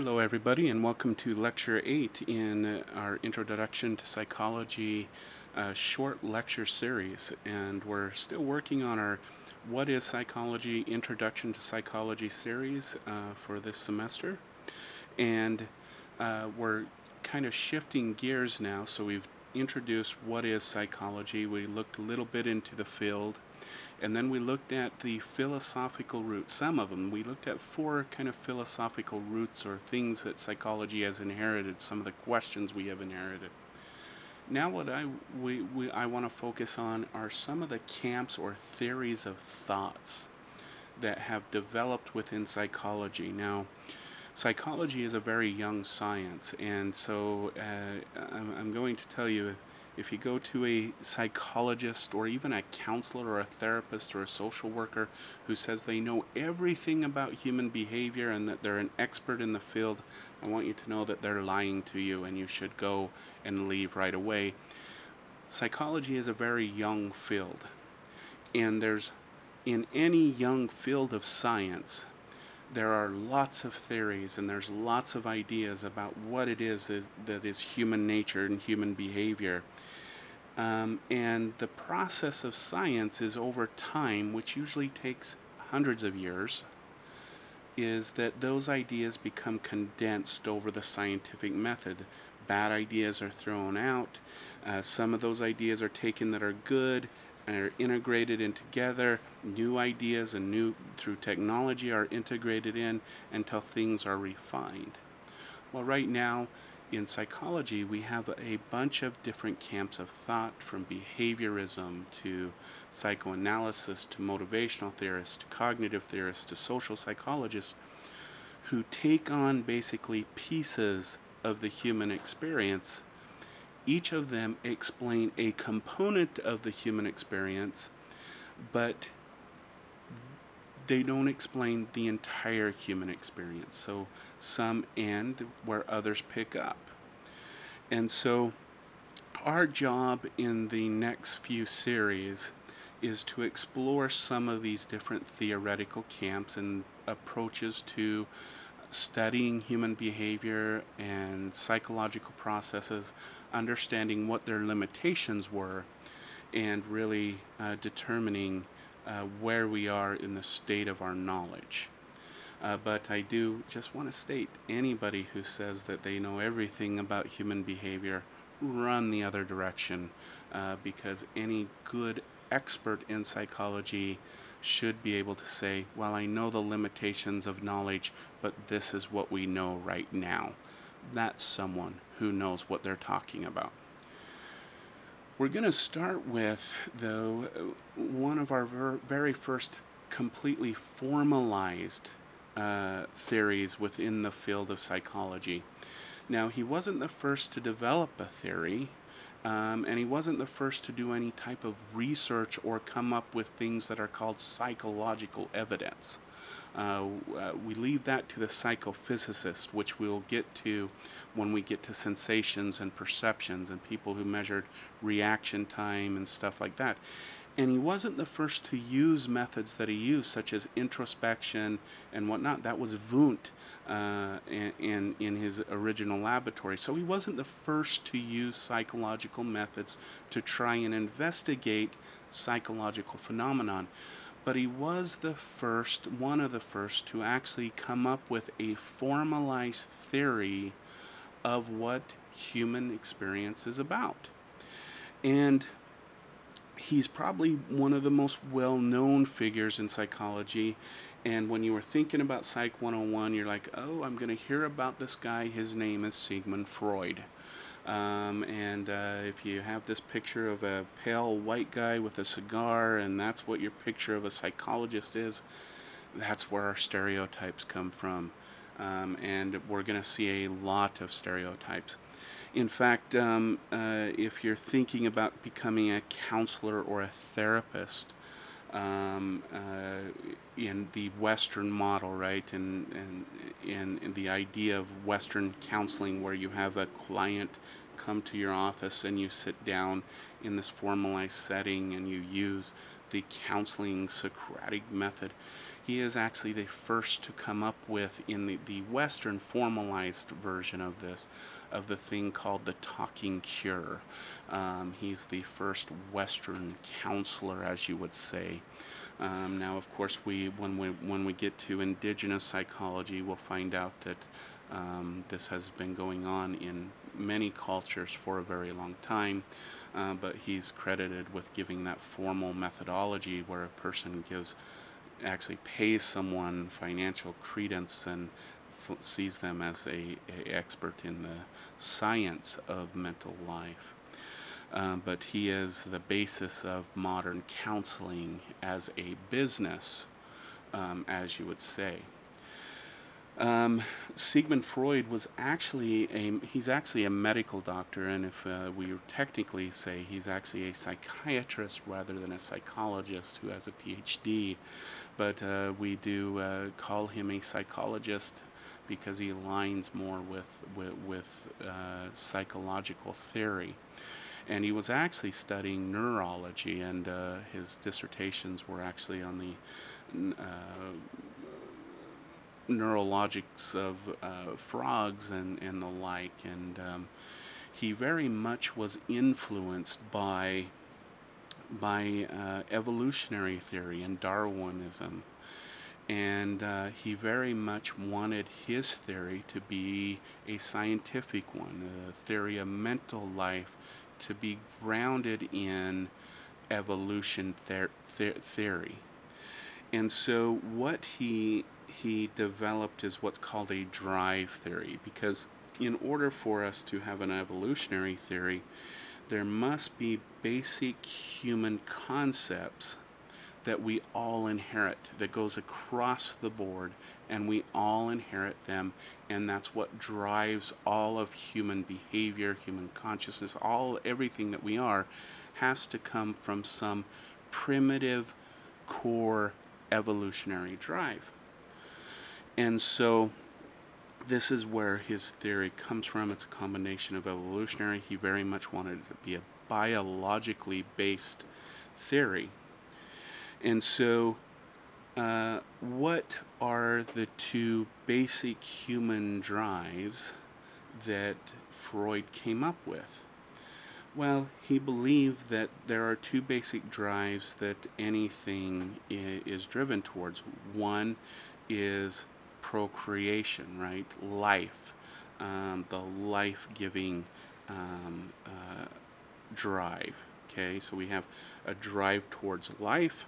Hello, everybody, and welcome to Lecture 8 in our Introduction to Psychology uh, short lecture series. And we're still working on our What is Psychology Introduction to Psychology series uh, for this semester. And uh, we're kind of shifting gears now. So we've introduced what is psychology, we looked a little bit into the field and then we looked at the philosophical roots, some of them. We looked at four kind of philosophical roots or things that psychology has inherited, some of the questions we have inherited. Now, what I, we, we, I want to focus on are some of the camps or theories of thoughts that have developed within psychology. Now, psychology is a very young science, and so uh, I'm, I'm going to tell you if you go to a psychologist or even a counselor or a therapist or a social worker who says they know everything about human behavior and that they're an expert in the field, I want you to know that they're lying to you and you should go and leave right away. Psychology is a very young field, and there's in any young field of science, there are lots of theories and there's lots of ideas about what it is, is that is human nature and human behavior. Um, and the process of science is over time, which usually takes hundreds of years, is that those ideas become condensed over the scientific method. Bad ideas are thrown out. Uh, some of those ideas are taken that are good and are integrated in together. New ideas and new through technology are integrated in until things are refined. Well, right now, in psychology, we have a bunch of different camps of thought from behaviorism to psychoanalysis to motivational theorists to cognitive theorists to social psychologists who take on basically pieces of the human experience. Each of them explain a component of the human experience, but they don't explain the entire human experience. So some end where others pick up. And so our job in the next few series is to explore some of these different theoretical camps and approaches to studying human behavior and psychological processes, understanding what their limitations were, and really uh, determining uh, where we are in the state of our knowledge. Uh, but I do just want to state anybody who says that they know everything about human behavior, run the other direction uh, because any good expert in psychology should be able to say, Well, I know the limitations of knowledge, but this is what we know right now. That's someone who knows what they're talking about. We're going to start with, though, one of our ver- very first completely formalized uh, theories within the field of psychology. Now, he wasn't the first to develop a theory, um, and he wasn't the first to do any type of research or come up with things that are called psychological evidence. Uh, uh, we leave that to the psychophysicist, which we'll get to when we get to sensations and perceptions and people who measured reaction time and stuff like that. And he wasn't the first to use methods that he used, such as introspection and whatnot. That was Wundt uh, in, in, in his original laboratory. So he wasn't the first to use psychological methods to try and investigate psychological phenomenon but he was the first, one of the first, to actually come up with a formalized theory of what human experience is about. And he's probably one of the most well known figures in psychology. And when you were thinking about Psych 101, you're like, oh, I'm going to hear about this guy. His name is Sigmund Freud. Um, and uh, if you have this picture of a pale white guy with a cigar, and that's what your picture of a psychologist is, that's where our stereotypes come from. Um, and we're going to see a lot of stereotypes. In fact, um, uh, if you're thinking about becoming a counselor or a therapist, um, uh, in the Western model, right, and, and, and, and the idea of Western counseling where you have a client come to your office and you sit down in this formalized setting and you use the counseling Socratic method. he is actually the first to come up with, in the, the Western formalized version of this, of the thing called the talking cure. Um, he's the first Western counselor, as you would say. Um, now, of course, we when we when we get to indigenous psychology, we'll find out that um, this has been going on in many cultures for a very long time. Uh, but he's credited with giving that formal methodology where a person gives actually pays someone financial credence and f- sees them as a, a, expert in the science of mental life. Uh, but he is the basis of modern counseling as a business, um, as you would say. Um, Sigmund Freud was actually a he's actually a medical doctor, and if uh, we technically say he's actually a psychiatrist rather than a psychologist who has a PhD, but uh, we do uh, call him a psychologist because he aligns more with with, with uh, psychological theory. And he was actually studying neurology, and uh, his dissertations were actually on the uh, neurologics of uh, frogs and, and the like. And um, he very much was influenced by by uh, evolutionary theory and Darwinism. And uh, he very much wanted his theory to be a scientific one, a theory of mental life to be grounded in evolution ther- ther- theory. And so, what he he developed is what's called a drive theory because in order for us to have an evolutionary theory, there must be basic human concepts that we all inherit that goes across the board and we all inherit them and that's what drives all of human behavior human consciousness all everything that we are has to come from some primitive core evolutionary drive and so this is where his theory comes from. It's a combination of evolutionary. He very much wanted it to be a biologically based theory. And so, uh, what are the two basic human drives that Freud came up with? Well, he believed that there are two basic drives that anything is driven towards. One is procreation, right? Life, um, the life giving um, uh, drive. Okay, so we have a drive towards life,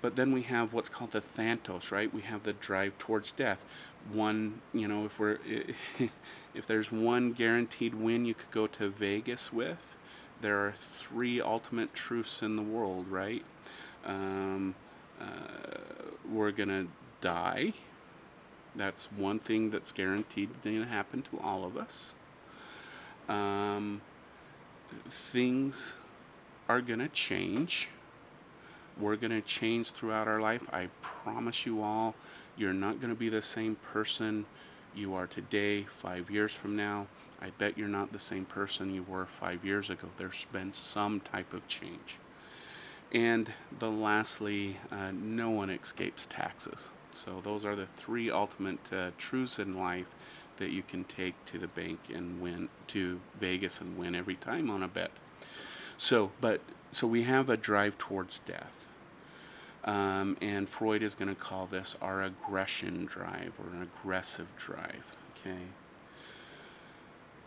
but then we have what's called the thanatos, right? We have the drive towards death. One, you know, if we're if there's one guaranteed win you could go to Vegas with, there are three ultimate truths in the world, right? Um, uh, we're gonna die that's one thing that's guaranteed to happen to all of us. Um, things are going to change. We're going to change throughout our life. I promise you all, you're not going to be the same person you are today, five years from now. I bet you're not the same person you were five years ago. There's been some type of change. And the lastly, uh, no one escapes taxes. So those are the three ultimate uh, truths in life that you can take to the bank and win to Vegas and win every time on a bet. So, but so we have a drive towards death. Um, and Freud is going to call this our aggression drive or an aggressive drive. Okay.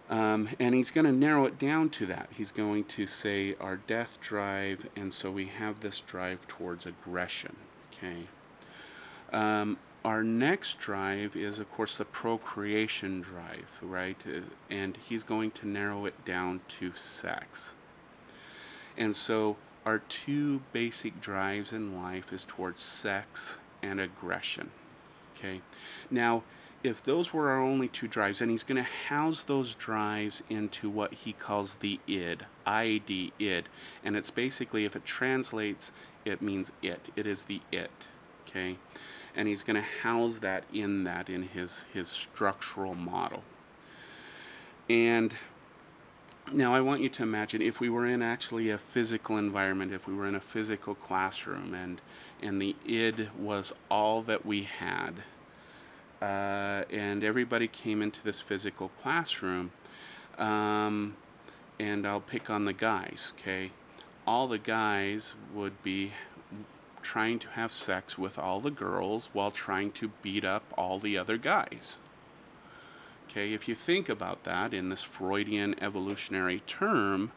Um, and he's going to narrow it down to that. He's going to say our death drive, and so we have this drive towards aggression. Okay. Um, our next drive is, of course, the procreation drive, right? Uh, and he's going to narrow it down to sex. And so our two basic drives in life is towards sex and aggression. Okay. Now, if those were our only two drives, and he's going to house those drives into what he calls the id, id, id, and it's basically if it translates, it means it. It is the it. Okay and he's going to house that in that in his his structural model. And now, I want you to imagine if we were in actually a physical environment, if we were in a physical classroom, and and the id was all that we had, uh, and everybody came into this physical classroom, um, and I'll pick on the guys. Okay, all the guys would be trying to have sex with all the girls while trying to beat up all the other guys. Okay, if you think about that in this Freudian evolutionary term,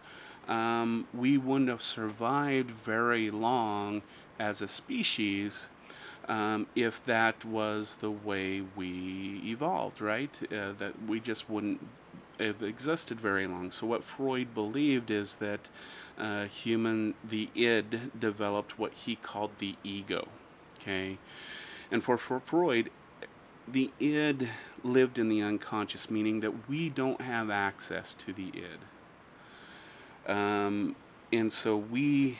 um, we wouldn't have survived very long as a species um, if that was the way we evolved, right? Uh, that we just wouldn't have existed very long. So, what Freud believed is that uh, human, the id, developed what he called the ego. Okay, and for, for Freud, the id lived in the unconscious, meaning that we don't have access to the id. Um, and so we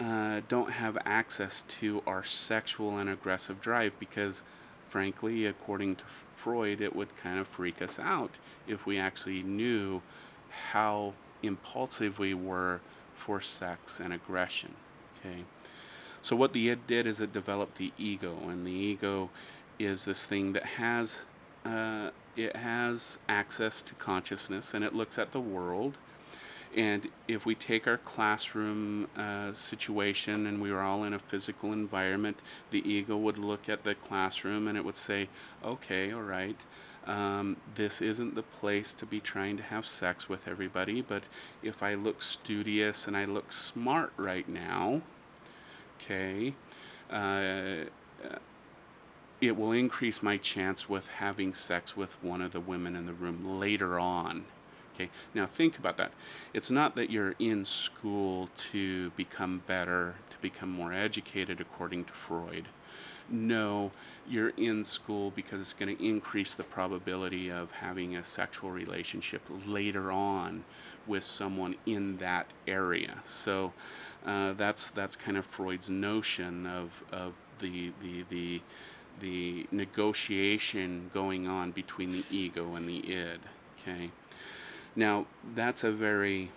uh, don't have access to our sexual and aggressive drive because, frankly, according to Freud, it would kind of freak us out if we actually knew how impulsive we were for sex and aggression. Okay. So what the id did is it developed the ego, and the ego is this thing that has uh, it has access to consciousness and it looks at the world. And if we take our classroom uh, situation and we were all in a physical environment, the ego would look at the classroom and it would say, okay, all right, um, this isn't the place to be trying to have sex with everybody, but if I look studious and I look smart right now, okay, uh, it will increase my chance with having sex with one of the women in the room later on. Okay, now think about that. It's not that you're in school to become better, to become more educated, according to Freud. No, you're in school because it's going to increase the probability of having a sexual relationship later on with someone in that area. So uh, that's that's kind of Freud's notion of, of the the the the negotiation going on between the ego and the id. Okay, now that's a very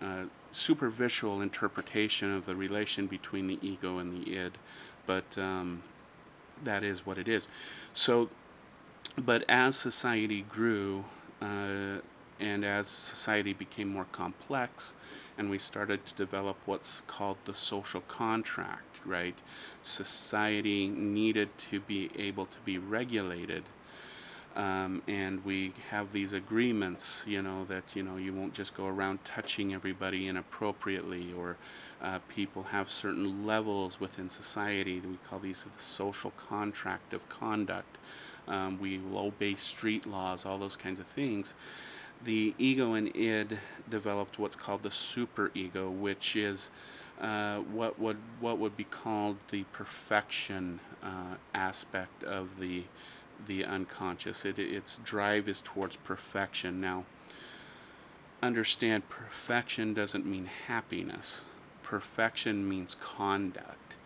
uh, superficial interpretation of the relation between the ego and the id, but um, that is what it is. So, but as society grew uh, and as society became more complex, and we started to develop what's called the social contract, right? Society needed to be able to be regulated. Um, and we have these agreements, you know, that, you know, you won't just go around touching everybody inappropriately, or uh, people have certain levels within society. We call these the social contract of conduct. Um, we will obey street laws, all those kinds of things the ego and id developed what's called the superego, which is uh, what would what would be called the perfection uh, aspect of the the unconscious. It, its drive is towards perfection. Now, understand perfection doesn't mean happiness. Perfection means conduct.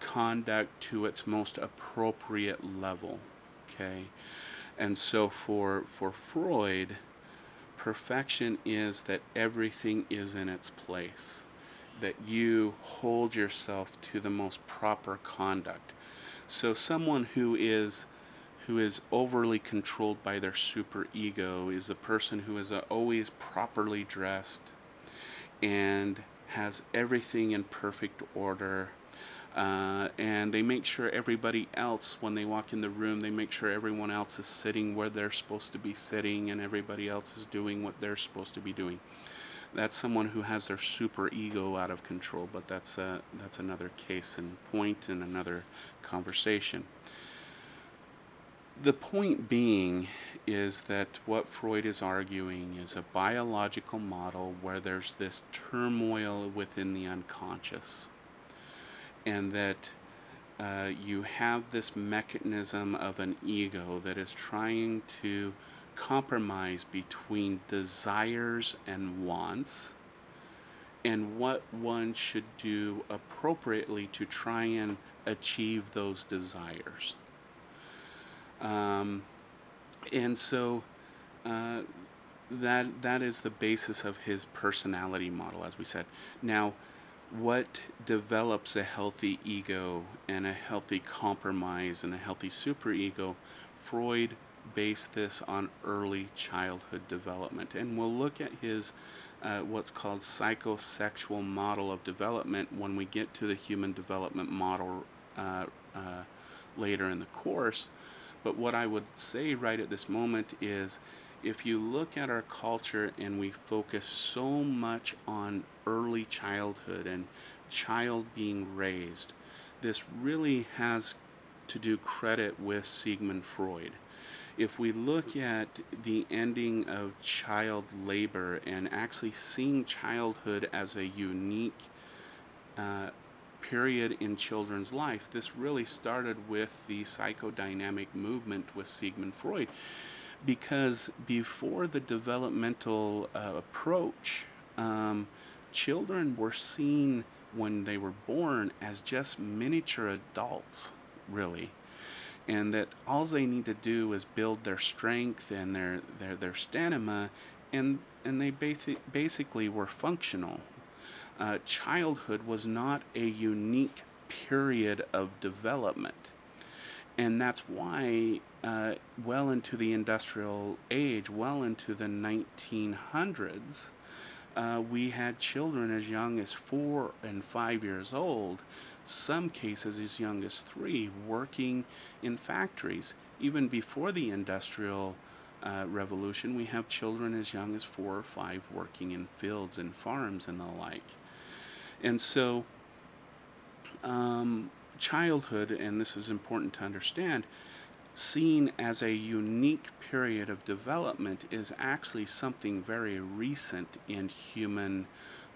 Conduct to its most appropriate level. Okay, and so for for Freud perfection is that everything is in its place, that you hold yourself to the most proper conduct. So someone who is who is overly controlled by their super ego is a person who is always properly dressed and has everything in perfect order uh, and they make sure everybody else, when they walk in the room, they make sure everyone else is sitting where they're supposed to be sitting and everybody else is doing what they're supposed to be doing. That's someone who has their super ego out of control, but that's, a, that's another case and point and another conversation. The point being is that what Freud is arguing is a biological model where there's this turmoil within the unconscious and that uh, you have this mechanism of an ego that is trying to compromise between desires and wants and what one should do appropriately to try and achieve those desires. Um, and so uh, that that is the basis of his personality model, as we said. Now, what develops a healthy ego and a healthy compromise and a healthy superego? Freud based this on early childhood development, and we'll look at his uh, what's called psychosexual model of development when we get to the human development model uh, uh, later in the course. But what I would say right at this moment is if you look at our culture and we focus so much on early childhood and child being raised, this really has to do credit with Sigmund Freud. If we look at the ending of child labor and actually seeing childhood as a unique uh, period in children's life, this really started with the psychodynamic movement with Sigmund Freud because before the developmental uh, approach, um, children were seen when they were born as just miniature adults, really. And that all they need to do is build their strength and their, their, their stamina, and, and they basi- basically were functional. Uh, childhood was not a unique period of development. And that's why uh, well into the industrial age, well into the 1900s, uh, we had children as young as four and five years old, some cases as young as three, working in factories. Even before the industrial uh, revolution, we have children as young as four or five working in fields and farms and the like. And so, um, childhood, and this is important to understand, seen as a unique period of development is actually something very recent in human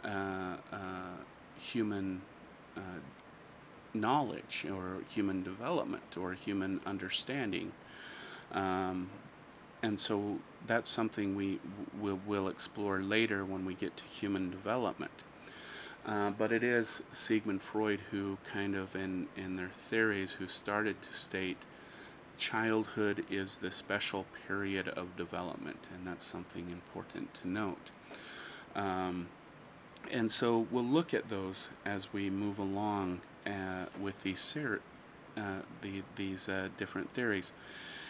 uh, uh, human uh, knowledge or human development or human understanding. Um, and so that's something we will will explore later when we get to human development. Uh, but it is Sigmund Freud who kind of in, in their theories who started to state childhood is the special period of development, and that's something important to note. Um, and so we'll look at those as we move along uh, with these, ser- uh, the, these uh, different theories.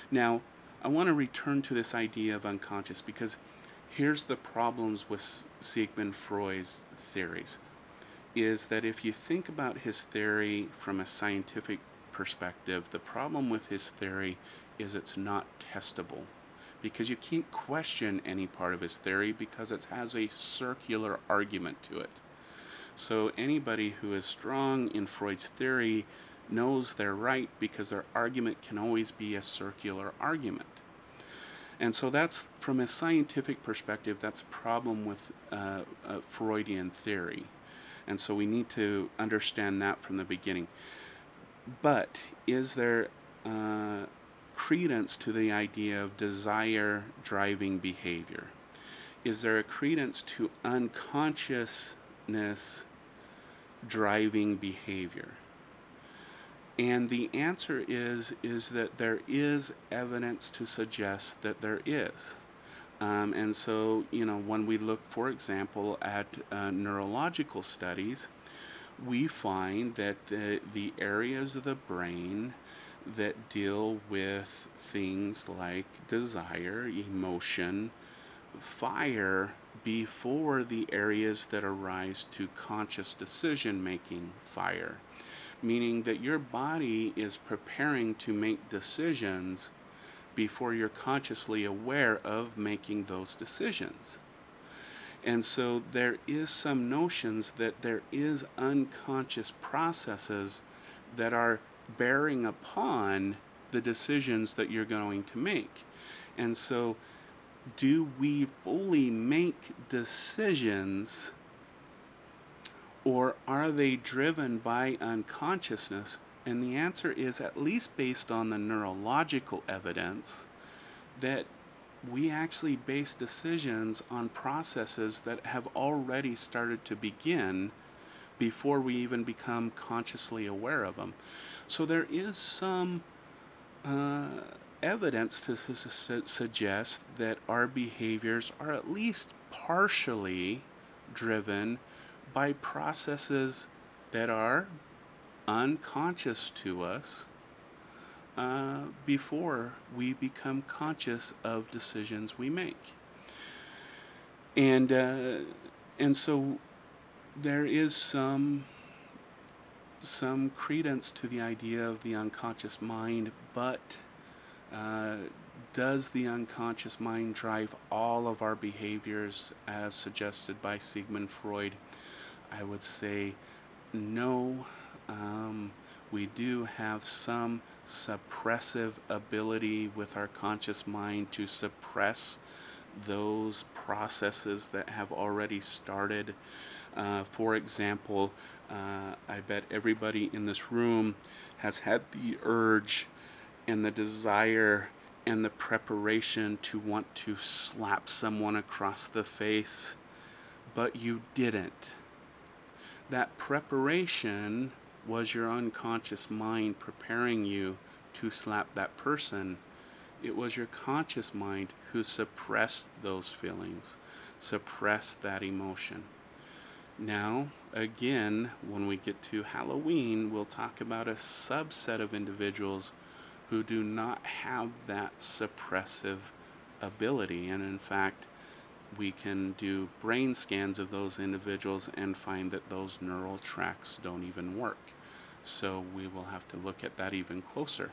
Now, I want to return to this idea of unconscious because here's the problems with Sigmund Freud's theories is that if you think about his theory from a scientific perspective, the problem with his theory is it's not testable because you can't question any part of his theory because it has a circular argument to it. So anybody who is strong in Freud's theory knows they're right because their argument can always be a circular argument. And so that's, from a scientific perspective, that's a problem with uh, Freudian theory. And so we need to understand that from the beginning. But is there uh, credence to the idea of desire driving behavior? Is there a credence to unconsciousness driving behavior? And the answer is is that there is evidence to suggest that there is. Um, and so, you know, when we look, for example, at uh, neurological studies, we find that the, the areas of the brain that deal with things like desire, emotion, fire before the areas that arise to conscious decision making fire. Meaning that your body is preparing to make decisions before you're consciously aware of making those decisions. And so there is some notions that there is unconscious processes that are bearing upon the decisions that you're going to make. And so do we fully make decisions or are they driven by unconsciousness? And the answer is at least based on the neurological evidence that we actually base decisions on processes that have already started to begin before we even become consciously aware of them. So there is some uh, evidence to su- su- suggest that our behaviors are at least partially driven by processes that are unconscious to us uh, before we become conscious of decisions we make. And uh, and so there is some some credence to the idea of the unconscious mind, but uh, does the unconscious mind drive all of our behaviors as suggested by Sigmund Freud? I would say no. Um, we do have some suppressive ability with our conscious mind to suppress those processes that have already started. Uh, for example, uh, I bet everybody in this room has had the urge and the desire and the preparation to want to slap someone across the face, but you didn't. That preparation was your unconscious mind preparing you to slap that person. It was your conscious mind who suppressed those feelings, suppressed that emotion. Now, again, when we get to Halloween, we'll talk about a subset of individuals who do not have that suppressive ability. And in fact, we can do brain scans of those individuals and find that those neural tracks don't even work. So we will have to look at that even closer.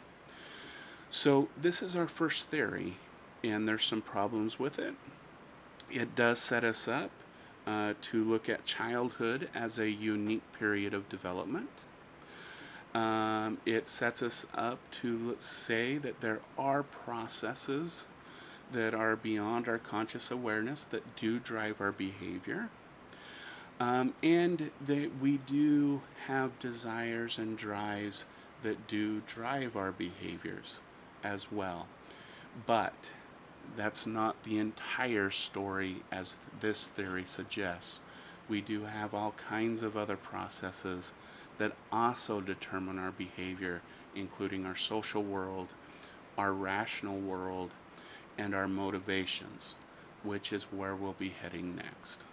So this is our first theory, and there's some problems with it. It does set us up uh, to look at childhood as a unique period of development. Um, it sets us up to say that there are processes that are beyond our conscious awareness that do drive our behavior. Um, and that we do have desires and drives that do drive our behaviors as well. But that's not the entire story as this theory suggests. We do have all kinds of other processes that also determine our behavior, including our social world, our rational world, and our motivations, which is where we'll be heading next.